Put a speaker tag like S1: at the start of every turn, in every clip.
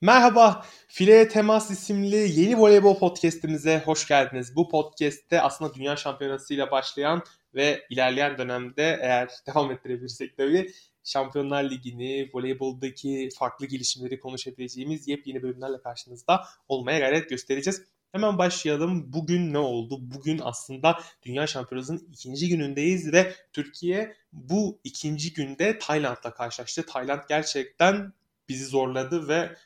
S1: Merhaba, Fileye Temas isimli yeni voleybol podcastimize hoş geldiniz. Bu podcast'te aslında Dünya Şampiyonası ile başlayan ve ilerleyen dönemde eğer devam ettirebilirsek tabii Şampiyonlar Ligi'ni, voleyboldaki farklı gelişimleri konuşabileceğimiz yepyeni bölümlerle karşınızda olmaya gayret göstereceğiz. Hemen başlayalım. Bugün ne oldu? Bugün aslında Dünya Şampiyonası'nın ikinci günündeyiz ve Türkiye bu ikinci günde Tayland'la karşılaştı. Tayland gerçekten bizi zorladı ve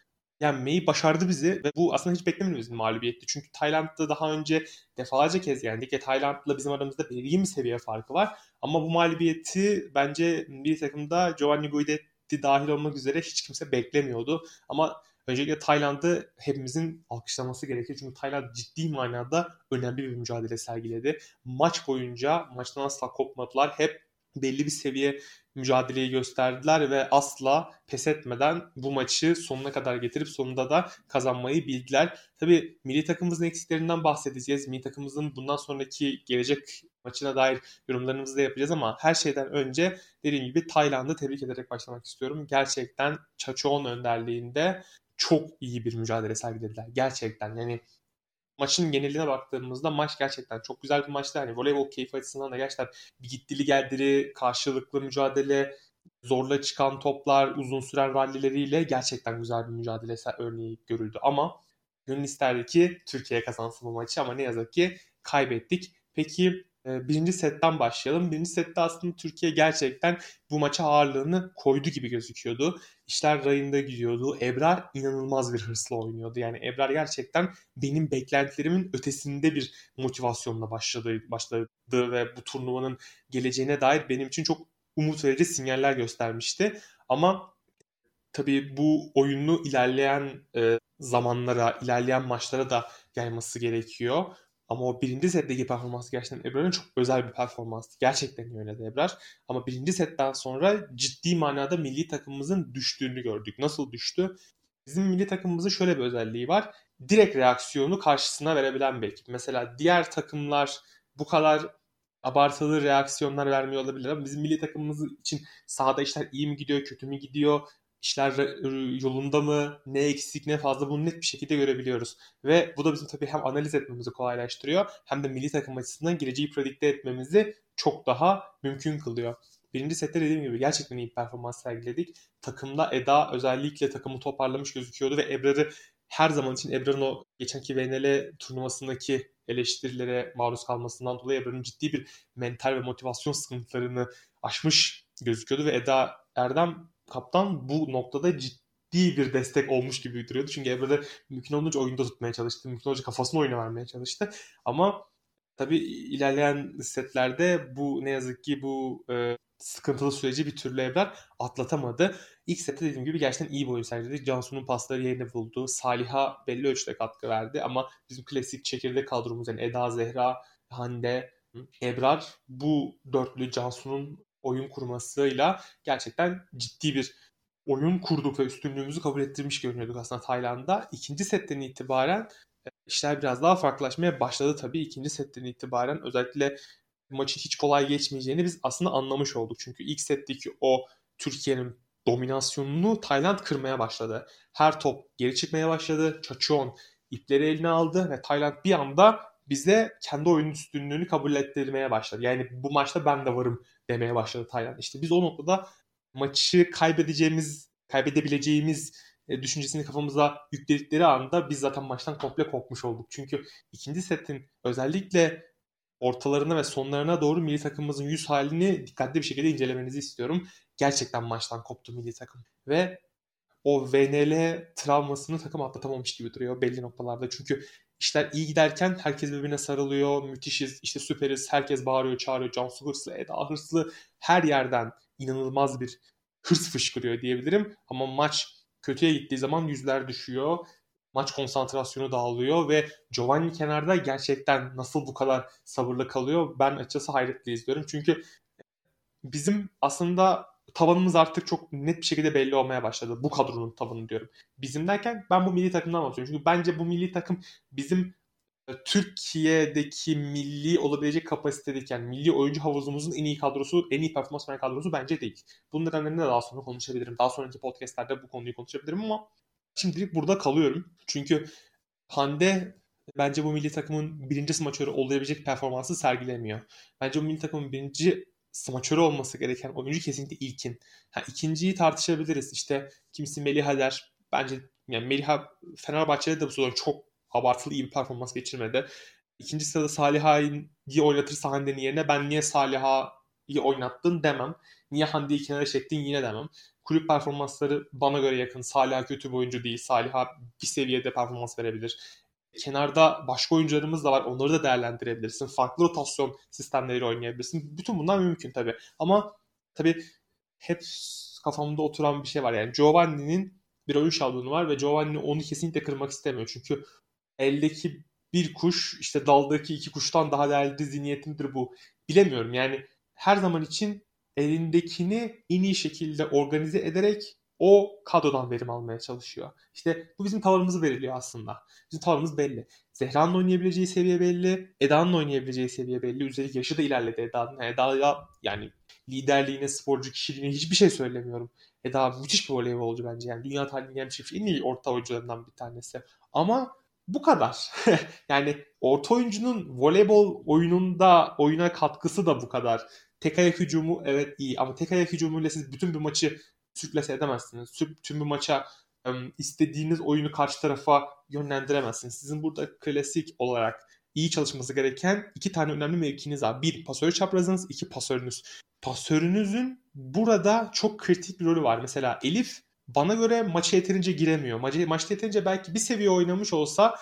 S1: yenmeyi başardı bizi ve bu aslında hiç beklemediğimiz bir mağlubiyetti. Çünkü Tayland'da daha önce defalarca kez yendik ve Tayland'la bizim aramızda belirgin bir seviye farkı var. Ama bu mağlubiyeti bence bir takımda Giovanni Guidetti dahil olmak üzere hiç kimse beklemiyordu. Ama öncelikle Tayland'ı hepimizin alkışlaması gerekir. Çünkü Tayland ciddi manada önemli bir mücadele sergiledi. Maç boyunca maçtan asla kopmadılar. Hep belli bir seviye mücadeleyi gösterdiler ve asla pes etmeden bu maçı sonuna kadar getirip sonunda da kazanmayı bildiler. Tabii milli takımımızın eksiklerinden bahsedeceğiz. Milli takımımızın bundan sonraki gelecek maçına dair yorumlarımızı da yapacağız ama her şeyden önce dediğim gibi Tayland'ı tebrik ederek başlamak istiyorum. Gerçekten Chachoon önderliğinde çok iyi bir mücadele sergilediler. Gerçekten yani maçın geneline baktığımızda maç gerçekten çok güzel bir maçtı. Hani voleybol keyfi açısından da gerçekten bir gittili geldiri, karşılıklı mücadele, zorla çıkan toplar, uzun süren rallileriyle gerçekten güzel bir mücadele örneği görüldü. Ama gönül isterdi ki Türkiye kazansın bu maçı ama ne yazık ki kaybettik. Peki birinci setten başlayalım. Birinci sette aslında Türkiye gerçekten bu maça ağırlığını koydu gibi gözüküyordu. İşler rayında gidiyordu. Ebrar inanılmaz bir hırsla oynuyordu. Yani Ebrar gerçekten benim beklentilerimin ötesinde bir motivasyonla başladı, başladı ve bu turnuvanın geleceğine dair benim için çok umut verici sinyaller göstermişti. Ama tabii bu oyunu ilerleyen e, zamanlara, ilerleyen maçlara da yayması gerekiyor. Ama o birinci setteki performans gerçekten Ebrar'ın çok özel bir performanstı. Gerçekten iyi oynadı Ebrar. Ama birinci setten sonra ciddi manada milli takımımızın düştüğünü gördük. Nasıl düştü? Bizim milli takımımızın şöyle bir özelliği var. Direkt reaksiyonu karşısına verebilen bir ekip. Mesela diğer takımlar bu kadar abartılı reaksiyonlar vermiyor olabilir ama bizim milli takımımız için sahada işler iyi mi gidiyor, kötü mü gidiyor, işler yolunda mı, ne eksik ne fazla bunu net bir şekilde görebiliyoruz. Ve bu da bizim tabii hem analiz etmemizi kolaylaştırıyor hem de milli takım açısından geleceği predikte etmemizi çok daha mümkün kılıyor. Birinci sette dediğim gibi gerçekten iyi performans sergiledik. Takımda Eda özellikle takımı toparlamış gözüküyordu ve Ebrar'ı her zaman için Ebrar'ın o geçenki VNL turnuvasındaki eleştirilere maruz kalmasından dolayı Ebrar'ın ciddi bir mental ve motivasyon sıkıntılarını aşmış gözüküyordu ve Eda Erdem kaptan bu noktada ciddi bir destek olmuş gibi duruyordu. Çünkü Emre mümkün olduğunca oyunda tutmaya çalıştı. Mümkün olduğunca kafasını oyuna vermeye çalıştı. Ama tabii ilerleyen setlerde bu ne yazık ki bu e, sıkıntılı süreci bir türlü Ebrar atlatamadı. İlk sette dediğim gibi gerçekten iyi bir oyun sergiledi. Cansu'nun pasları yerini buldu. Salih'a belli ölçüde katkı verdi ama bizim klasik çekirdek kadromuz yani Eda, Zehra, Hande, Ebrar bu dörtlü Cansu'nun oyun kurmasıyla gerçekten ciddi bir oyun kurduk ve üstünlüğümüzü kabul ettirmiş görünüyorduk aslında Tayland'da. İkinci setten itibaren e, işler biraz daha farklılaşmaya başladı tabii. İkinci setten itibaren özellikle maçın hiç kolay geçmeyeceğini biz aslında anlamış olduk. Çünkü ilk setteki o Türkiye'nin dominasyonunu Tayland kırmaya başladı. Her top geri çıkmaya başladı. Chachuon ipleri eline aldı ve Tayland bir anda bize kendi oyun üstünlüğünü kabul ettirmeye başladı. Yani bu maçta ben de varım demeye başladı Tayland. İşte biz o noktada maçı kaybedeceğimiz, kaybedebileceğimiz e, düşüncesini kafamıza yükledikleri anda biz zaten maçtan komple kopmuş olduk. Çünkü ikinci setin özellikle ortalarına ve sonlarına doğru milli takımımızın yüz halini dikkatli bir şekilde incelemenizi istiyorum. Gerçekten maçtan koptu milli takım. Ve o VNL travmasını takım atlatamamış gibi duruyor belli noktalarda. Çünkü İşler iyi giderken herkes birbirine sarılıyor. Müthişiz, işte süperiz. Herkes bağırıyor, çağırıyor. Cansu hırslı, Eda hırslı. Her yerden inanılmaz bir hırs fışkırıyor diyebilirim. Ama maç kötüye gittiği zaman yüzler düşüyor. Maç konsantrasyonu dağılıyor ve Giovanni kenarda gerçekten nasıl bu kadar sabırlı kalıyor ben açıkçası hayretle izliyorum. Çünkü bizim aslında tavanımız artık çok net bir şekilde belli olmaya başladı. Bu kadronun tavanı diyorum. Bizim derken ben bu milli takımdan anlatıyorum. Çünkü bence bu milli takım bizim e, Türkiye'deki milli olabilecek kapasitedeki yani milli oyuncu havuzumuzun en iyi kadrosu, en iyi performans veren kadrosu bence değil. Bunun nedenlerini de daha sonra konuşabilirim. Daha sonraki podcastlerde bu konuyu konuşabilirim ama Şimdilik burada kalıyorum. Çünkü Hande bence bu milli takımın birinci smaçörü olabilecek performansı sergilemiyor. Bence bu milli takımın birinci smaçörü olması gereken oyuncu kesinlikle ilkin. Ha, ikinciyi tartışabiliriz. İşte kimisi Melih der. Bence yani Melih Fenerbahçe'de de bu sezon çok abartılı iyi bir performans geçirmedi. İkinci sırada Saliha'yı oynatırsa Hande'nin yerine ben niye Saliha'yı oynattın demem. Niye Hande'yi kenara çektin yine demem. Kulüp performansları bana göre yakın. Salih'a kötü bir oyuncu değil. Salih'a bir seviyede performans verebilir. Kenarda başka oyuncularımız da var. Onları da değerlendirebilirsin. Farklı rotasyon sistemleriyle oynayabilirsin. Bütün bunlar mümkün tabii. Ama tabii hep kafamda oturan bir şey var. Yani Giovanni'nin bir oyun şablonu var ve Giovanni onu kesinlikle kırmak istemiyor. Çünkü eldeki bir kuş işte daldaki iki kuştan daha değerli zihniyetimdir bu. Bilemiyorum yani her zaman için elindekini en iyi şekilde organize ederek o kadrodan verim almaya çalışıyor. İşte bu bizim tavrımızı veriliyor aslında. Bizim tavrımız belli. Zehra'nın oynayabileceği seviye belli. Eda'nın oynayabileceği seviye belli. Üstelik yaşı da ilerledi Eda'nın. Yani Eda'ya yani liderliğine, sporcu kişiliğine hiçbir şey söylemiyorum. Eda müthiş bir voleybolcu bence. Yani dünya tarihinin gelmiş en iyi orta oyuncularından bir tanesi. Ama bu kadar. yani orta oyuncunun voleybol oyununda oyuna katkısı da bu kadar. Tek ayak hücumu evet iyi ama tek ayak hücumuyla siz bütün bir maçı sürklese edemezsiniz. Tüm bir maça istediğiniz oyunu karşı tarafa yönlendiremezsiniz. Sizin burada klasik olarak iyi çalışması gereken iki tane önemli mevkiniz var. Bir pasör çaprazınız, iki pasörünüz. Pasörünüzün burada çok kritik bir rolü var. Mesela Elif bana göre maça yeterince giremiyor. Maça, maçta yeterince belki bir seviye oynamış olsa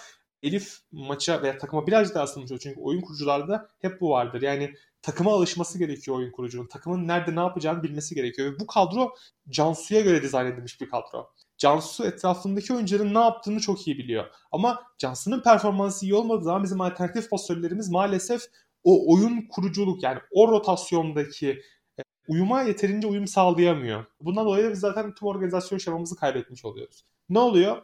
S1: Elif maça veya takıma birazcık daha asılmış olur. Çünkü oyun kurucularda hep bu vardır. Yani takıma alışması gerekiyor oyun kurucunun. Takımın nerede ne yapacağını bilmesi gerekiyor. Ve bu kadro Cansu'ya göre dizayn edilmiş bir kadro. Cansu etrafındaki oyuncuların ne yaptığını çok iyi biliyor. Ama Cansu'nun performansı iyi olmadığı zaman bizim alternatif pasörlerimiz maalesef o oyun kuruculuk yani o rotasyondaki e, uyuma yeterince uyum sağlayamıyor. Bundan dolayı da biz zaten tüm organizasyon şemamızı kaybetmiş oluyoruz. Ne oluyor?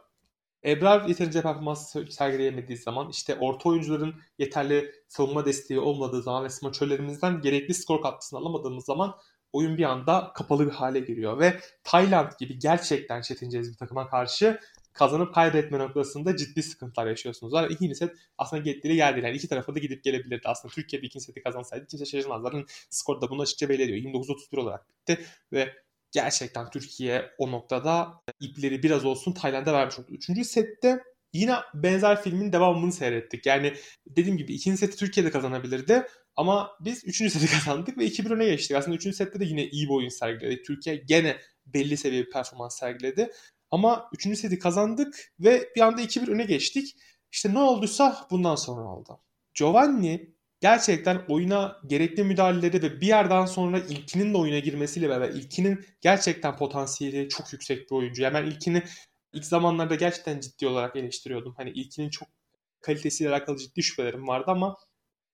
S1: Ebrar yeterince performans sergileyemediği zaman işte orta oyuncuların yeterli savunma desteği olmadığı zaman ve smaçörlerimizden gerekli skor katkısını alamadığımız zaman oyun bir anda kapalı bir hale giriyor. Ve Tayland gibi gerçekten çetinceğiz bir takıma karşı kazanıp kaybetme noktasında ciddi sıkıntılar yaşıyorsunuz. Var. İkinci set aslında getiri geldi. Yani iki tarafa da gidip gelebilirdi. Aslında Türkiye bir ikinci seti kazansaydı kimse şaşırmazlar. Skor da bunu açıkça belli ediyor. 29-31 olarak bitti ve gerçekten Türkiye o noktada ipleri biraz olsun Tayland'a vermiş oldu. Üçüncü sette yine benzer filmin devamını seyrettik. Yani dediğim gibi ikinci seti Türkiye'de kazanabilirdi. Ama biz üçüncü seti kazandık ve 2-1 öne geçtik. Aslında üçüncü sette de yine iyi bir oyun sergiledi. Türkiye gene belli seviye bir performans sergiledi. Ama üçüncü seti kazandık ve bir anda 2-1 öne geçtik. İşte ne olduysa bundan sonra oldu. Giovanni gerçekten oyuna gerekli müdahaleleri ve bir yerden sonra ilkinin de oyuna girmesiyle beraber ilkinin gerçekten potansiyeli çok yüksek bir oyuncu. Yani ben ilkini ilk zamanlarda gerçekten ciddi olarak eleştiriyordum. Hani ilkinin çok kalitesiyle alakalı ciddi şüphelerim vardı ama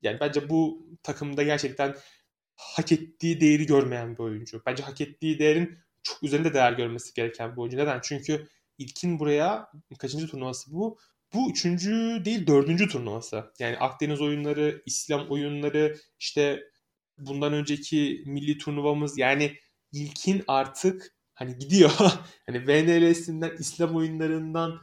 S1: yani bence bu takımda gerçekten hak ettiği değeri görmeyen bir oyuncu. Bence hak ettiği değerin çok üzerinde değer görmesi gereken bir oyuncu. Neden? Çünkü ilkin buraya kaçıncı turnuvası bu? Bu üçüncü değil dördüncü turnuvası. Yani Akdeniz oyunları, İslam oyunları, işte bundan önceki milli turnuvamız yani ilkin artık hani gidiyor. hani VNL'sinden, İslam oyunlarından,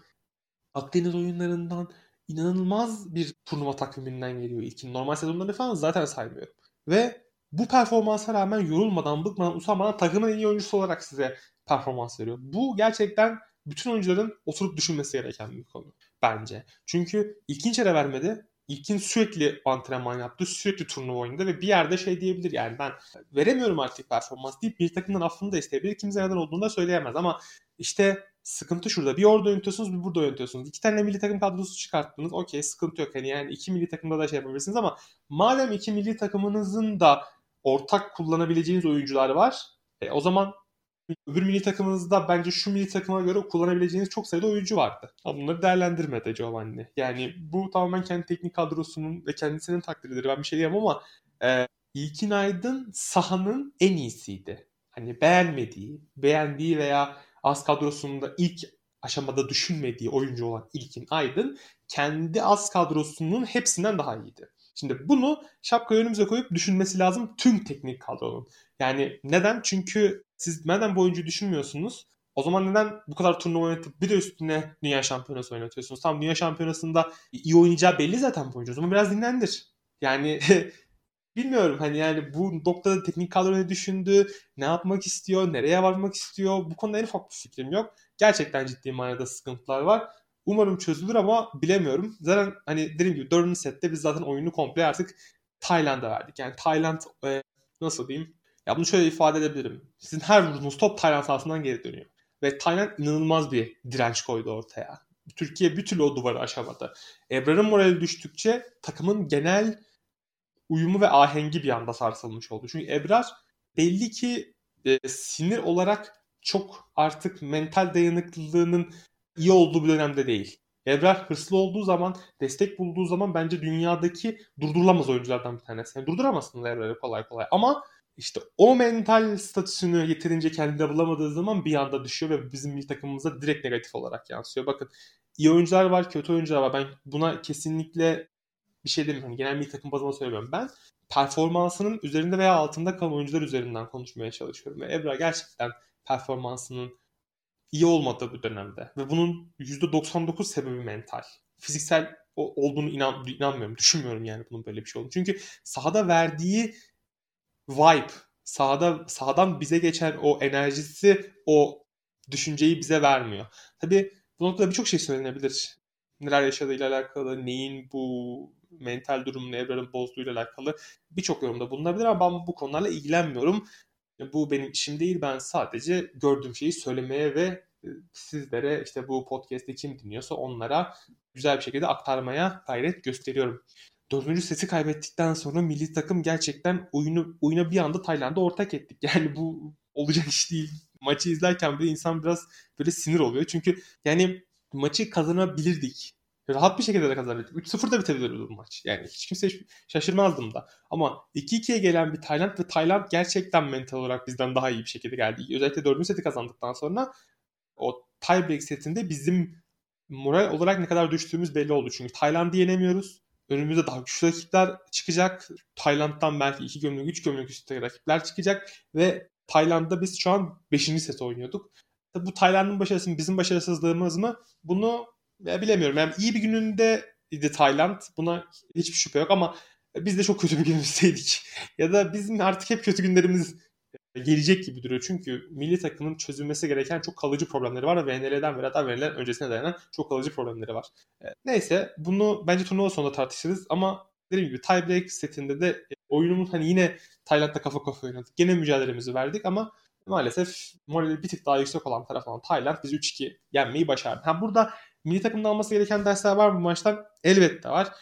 S1: Akdeniz oyunlarından inanılmaz bir turnuva takviminden geliyor ilkin. Normal sezonlarını falan zaten saymıyorum. Ve bu performansa rağmen yorulmadan, bıkmadan, usanmadan takımın en iyi oyuncusu olarak size performans veriyor. Bu gerçekten bütün oyuncuların oturup düşünmesi gereken bir konu bence. Çünkü ilkin yere vermedi. İlkin sürekli antrenman yaptı, sürekli turnuva oynadı ve bir yerde şey diyebilir yani ben veremiyorum artık performans deyip bir takımdan affını da isteyebilir. Kimse neden olduğunu da söyleyemez ama işte sıkıntı şurada. Bir orada yönetiyorsunuz bir burada yönetiyorsunuz. İki tane milli takım kadrosu çıkarttınız. Okey sıkıntı yok. Yani, yani iki milli takımda da şey yapabilirsiniz ama madem iki milli takımınızın da ortak kullanabileceğiniz oyuncular var. E, o zaman öbür milli takımınızda bence şu milli takıma göre kullanabileceğiniz çok sayıda oyuncu vardı. Ama bunları değerlendirmedi Giovanni. Yani bu tamamen kendi teknik kadrosunun ve kendisinin takdiridir. Ben bir şey diyemem ama e, İlkin Aydın sahanın en iyisiydi. Hani beğenmediği, beğendiği veya az kadrosunda ilk aşamada düşünmediği oyuncu olan İlkin Aydın kendi az kadrosunun hepsinden daha iyiydi. Şimdi bunu şapka önümüze koyup düşünmesi lazım tüm teknik kadronun. Yani neden? Çünkü siz madem bu oyuncuyu düşünmüyorsunuz O zaman neden bu kadar turnuva oynatıp bir de üstüne dünya şampiyonası oynatıyorsunuz? Tam dünya şampiyonasında iyi oynayacağı belli zaten bu oyuncu. O zaman biraz dinlendir. Yani bilmiyorum hani yani bu noktada teknik kadro ne düşündü, ne yapmak istiyor, nereye varmak istiyor bu konuda en ufak bir fikrim yok. Gerçekten ciddi manada sıkıntılar var. Umarım çözülür ama bilemiyorum. Zaten hani dediğim gibi dördüncü sette biz zaten oyunu komple artık Tayland'a verdik. Yani Tayland e, nasıl diyeyim? Ya bunu şöyle ifade edebilirim. Sizin her vurduğunuz top Tayland sahasından geri dönüyor. Ve Tayland inanılmaz bir direnç koydu ortaya. Türkiye bir türlü o duvarı aşamadı. Ebrar'ın morali düştükçe takımın genel uyumu ve ahengi bir anda sarsılmış oldu. Çünkü Ebrar belli ki e, sinir olarak çok artık mental dayanıklılığının iyi olduğu bir dönemde değil. Ebrar hırslı olduğu zaman, destek bulduğu zaman bence dünyadaki durdurulamaz oyunculardan bir tanesi. Yani durduramazsın Ebrar'ı kolay kolay. Ama işte o mental statüsünü yeterince kendinde bulamadığı zaman bir anda düşüyor ve bizim milli takımımıza direkt negatif olarak yansıyor. Bakın iyi oyuncular var, kötü oyuncular var. Ben buna kesinlikle bir şey demiyorum. Hani genel milli takım bazında söylemiyorum. Ben performansının üzerinde veya altında kalan oyuncular üzerinden konuşmaya çalışıyorum. Ve Ebra gerçekten performansının iyi olmadığı bu dönemde. Ve bunun %99 sebebi mental. Fiziksel olduğunu inan, inanmıyorum. Düşünmüyorum yani bunun böyle bir şey olduğunu. Çünkü sahada verdiği vibe, sahada sahadan bize geçen o enerjisi, o düşünceyi bize vermiyor. Tabii bu noktada birçok şey söylenebilir. Neler yaşadığıyla alakalı, neyin bu mental durumunu Ebrar'ın bozduğuyla alakalı birçok yorumda bulunabilir ama ben bu konularla ilgilenmiyorum. Bu benim işim değil. Ben sadece gördüğüm şeyi söylemeye ve e, sizlere işte bu podcast'i kim dinliyorsa onlara güzel bir şekilde aktarmaya gayret gösteriyorum. Dördüncü seti kaybettikten sonra milli takım gerçekten oyunu oyuna bir anda Tayland'a ortak ettik. Yani bu olacak iş değil. Maçı izlerken bile insan biraz böyle sinir oluyor. Çünkü yani maçı kazanabilirdik. Rahat bir şekilde de kazanabilirdik. 3-0 da bitebilirdi bu maç. Yani hiç kimse şaşırmazdım da. Ama 2-2'ye gelen bir Tayland ve Tayland gerçekten mental olarak bizden daha iyi bir şekilde geldi. Özellikle 4. seti kazandıktan sonra o tiebreak setinde bizim moral olarak ne kadar düştüğümüz belli oldu. Çünkü Tayland'ı yenemiyoruz. Önümüzde daha güçlü rakipler çıkacak. Tayland'dan belki 2 gömlek, 3 gömlek üstü rakipler çıkacak. Ve Tayland'da biz şu an 5. set oynuyorduk. Tabi bu Tayland'ın başarısı mı, bizim başarısızlığımız mı? Bunu ya bilemiyorum. Yani iyi bir gününde idi Tayland. Buna hiçbir şüphe yok ama biz de çok kötü bir günümüzdeydik. ya da bizim artık hep kötü günlerimiz gelecek gibi duruyor. Çünkü milli takımın çözülmesi gereken çok kalıcı problemleri var ve VNL'den ve hatta VNL'den öncesine dayanan çok kalıcı problemleri var. E, neyse bunu bence turnuva sonunda tartışırız ama dediğim gibi tiebreak setinde de e, oyunumuz hani yine Tayland'da kafa kafa oynadık. Gene mücadelemizi verdik ama maalesef morali bir tık daha yüksek olan taraf olan Tayland bizi 3-2 yenmeyi başardı. Ha burada milli takımda alması gereken dersler var mı bu maçtan? Elbette var.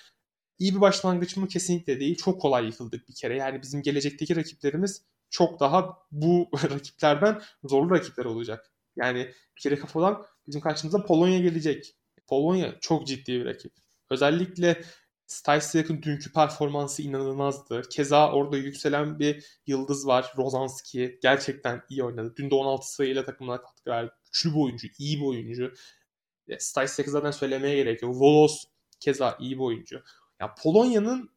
S1: İyi bir başlangıç mı? Kesinlikle değil. Çok kolay yıkıldık bir kere. Yani bizim gelecekteki rakiplerimiz çok daha bu rakiplerden zorlu rakipler olacak. Yani bir kere kafadan bizim karşımıza Polonya gelecek. Polonya çok ciddi bir rakip. Özellikle Steissiak'ın dünkü performansı inanılmazdı. Keza orada yükselen bir yıldız var. Rozanski. Gerçekten iyi oynadı. Dün de 16 sayıyla takımına katkı verdi. Güçlü bir oyuncu, iyi bir oyuncu. Steissiak'ı zaten söylemeye gerek yok. Volos keza iyi bir oyuncu. Ya Polonya'nın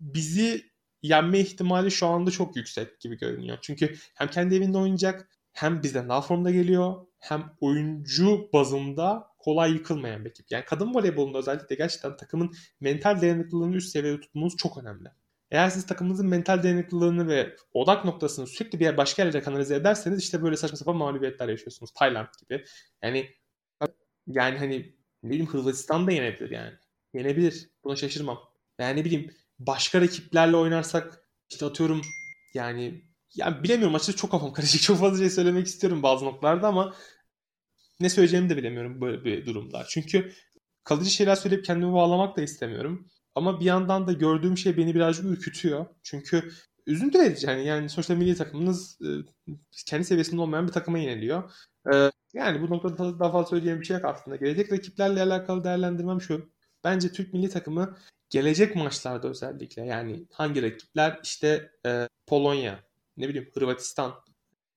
S1: bizi yenme ihtimali şu anda çok yüksek gibi görünüyor. Çünkü hem kendi evinde oynayacak hem bizden daha formda geliyor hem oyuncu bazında kolay yıkılmayan bir ekip. Yani kadın voleybolunda özellikle gerçekten takımın mental dayanıklılığını üst seviyede tutmanız çok önemli. Eğer siz takımınızın mental dayanıklılığını ve odak noktasını sürekli bir yer başka yerlere kanalize ederseniz işte böyle saçma sapan mağlubiyetler yaşıyorsunuz. Tayland gibi. Yani yani hani ne bileyim Hırvatistan da yenebilir yani. Yenebilir. Buna şaşırmam. Yani ne bileyim başka rakiplerle oynarsak işte atıyorum yani yani bilemiyorum açıkçası çok kafam karışık. Çok fazla şey söylemek istiyorum bazı noktalarda ama ne söyleyeceğimi de bilemiyorum böyle bir durumda. Çünkü kalıcı şeyler söyleyip kendimi bağlamak da istemiyorum. Ama bir yandan da gördüğüm şey beni birazcık ürkütüyor. Çünkü üzüntü verici. Yani, yani sonuçta milli takımınız e, kendi seviyesinde olmayan bir takıma yeniliyor. E, yani bu noktada daha fazla söyleyeceğim bir şey yok aslında. Gelecek rakiplerle alakalı değerlendirmem şu. Bence Türk milli takımı gelecek maçlarda özellikle yani hangi rakipler işte e, Polonya, ne bileyim Hırvatistan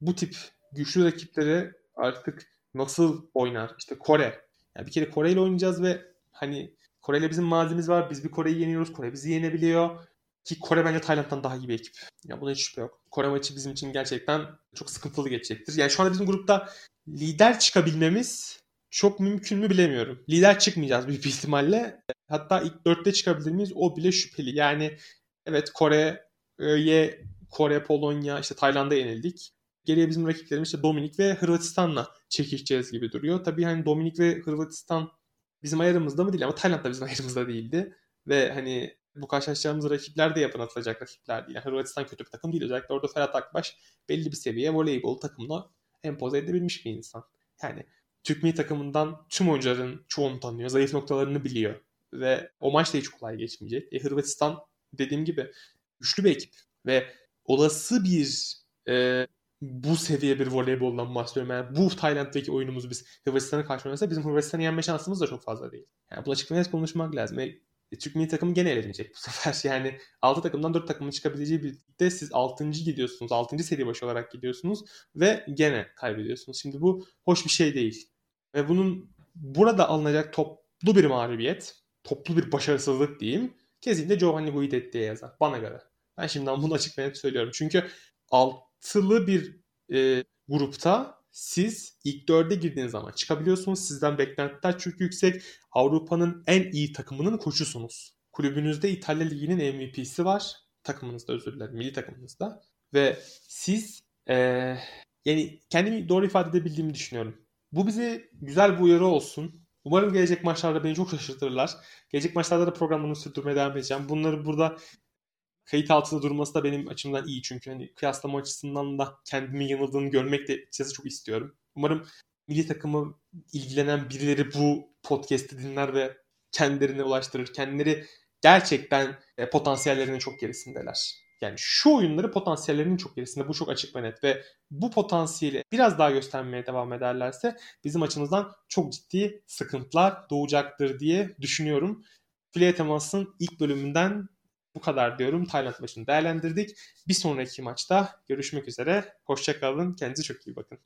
S1: bu tip güçlü rakipleri artık nasıl oynar? İşte Kore. Yani bir kere Kore ile oynayacağız ve hani Kore ile bizim mazimiz var. Biz bir Kore'yi yeniyoruz. Kore bizi yenebiliyor. Ki Kore bence Tayland'dan daha iyi bir ekip. Ya buna hiç şüphe yok. Kore maçı bizim için gerçekten çok sıkıntılı geçecektir. Yani şu anda bizim grupta lider çıkabilmemiz çok mümkün mü bilemiyorum. Lider çıkmayacağız büyük bir ihtimalle. Hatta ilk dörtte çıkabilir miyiz? O bile şüpheli. Yani evet Kore'ye Kore, Polonya, işte Tayland'a yenildik. Geriye bizim rakiplerimiz işte Dominik ve Hırvatistan'la çekişeceğiz gibi duruyor. Tabii hani Dominik ve Hırvatistan bizim ayarımızda mı değil ama Tayland da bizim ayarımızda değildi. Ve hani bu karşılaşacağımız rakipler de yapın atılacak rakipler değil. Yani Hırvatistan kötü bir takım değil. Özellikle orada Ferhat Akbaş belli bir seviye voleybol takımına empoze edebilmiş bir insan. Yani Türk milli takımından tüm oyuncuların çoğunu tanıyor. Zayıf noktalarını biliyor. Ve o maç da hiç kolay geçmeyecek. E, Hırvatistan dediğim gibi güçlü bir ekip. Ve olası bir e, bu seviye bir voleyboldan bahsediyorum. Yani bu Tayland'daki oyunumuzu biz Hırvatistan'a karşı oynarsa bizim Hırvatistan'ı yenme şansımız da çok fazla değil. Yani bu açık konuşmak lazım. E, Türk milli takımı gene elenecek bu sefer. Yani 6 takımdan 4 takımın çıkabileceği bir ligde siz 6. gidiyorsunuz. 6. seri başı olarak gidiyorsunuz ve gene kaybediyorsunuz. Şimdi bu hoş bir şey değil. Ve bunun burada alınacak toplu bir mağlubiyet, toplu bir başarısızlık diyeyim. Kesinlikle Giovanni Guidet diye yazar. Bana göre. Ben şimdiden bunu açık net söylüyorum. Çünkü altılı bir e, grupta siz ilk dörde girdiğiniz zaman çıkabiliyorsunuz. Sizden beklentiler çok yüksek. Avrupa'nın en iyi takımının koçusunuz. Kulübünüzde İtalya Ligi'nin MVP'si var. Takımınızda özür dilerim. Milli takımınızda. Ve siz e, yani kendimi doğru ifade edebildiğimi düşünüyorum. Bu bize güzel bir uyarı olsun. Umarım gelecek maçlarda beni çok şaşırtırlar. Gelecek maçlarda da programını sürdürmeye devam edeceğim. Bunları burada kayıt altında durması da benim açımdan iyi çünkü hani kıyaslama açısından da kendimi yanıldığını görmek de açıkçası çok istiyorum. Umarım milli takımı ilgilenen birileri bu podcast'i dinler ve kendilerine ulaştırır. Kendileri gerçekten e, potansiyellerinin çok gerisindeler. Yani şu oyunları potansiyellerinin çok gerisinde. Bu çok açık ve net ve bu potansiyeli biraz daha göstermeye devam ederlerse bizim açımızdan çok ciddi sıkıntılar doğacaktır diye düşünüyorum. File temasının ilk bölümünden bu kadar diyorum. Tayland maçını değerlendirdik. Bir sonraki maçta görüşmek üzere. Hoşçakalın. Kendinize çok iyi bakın.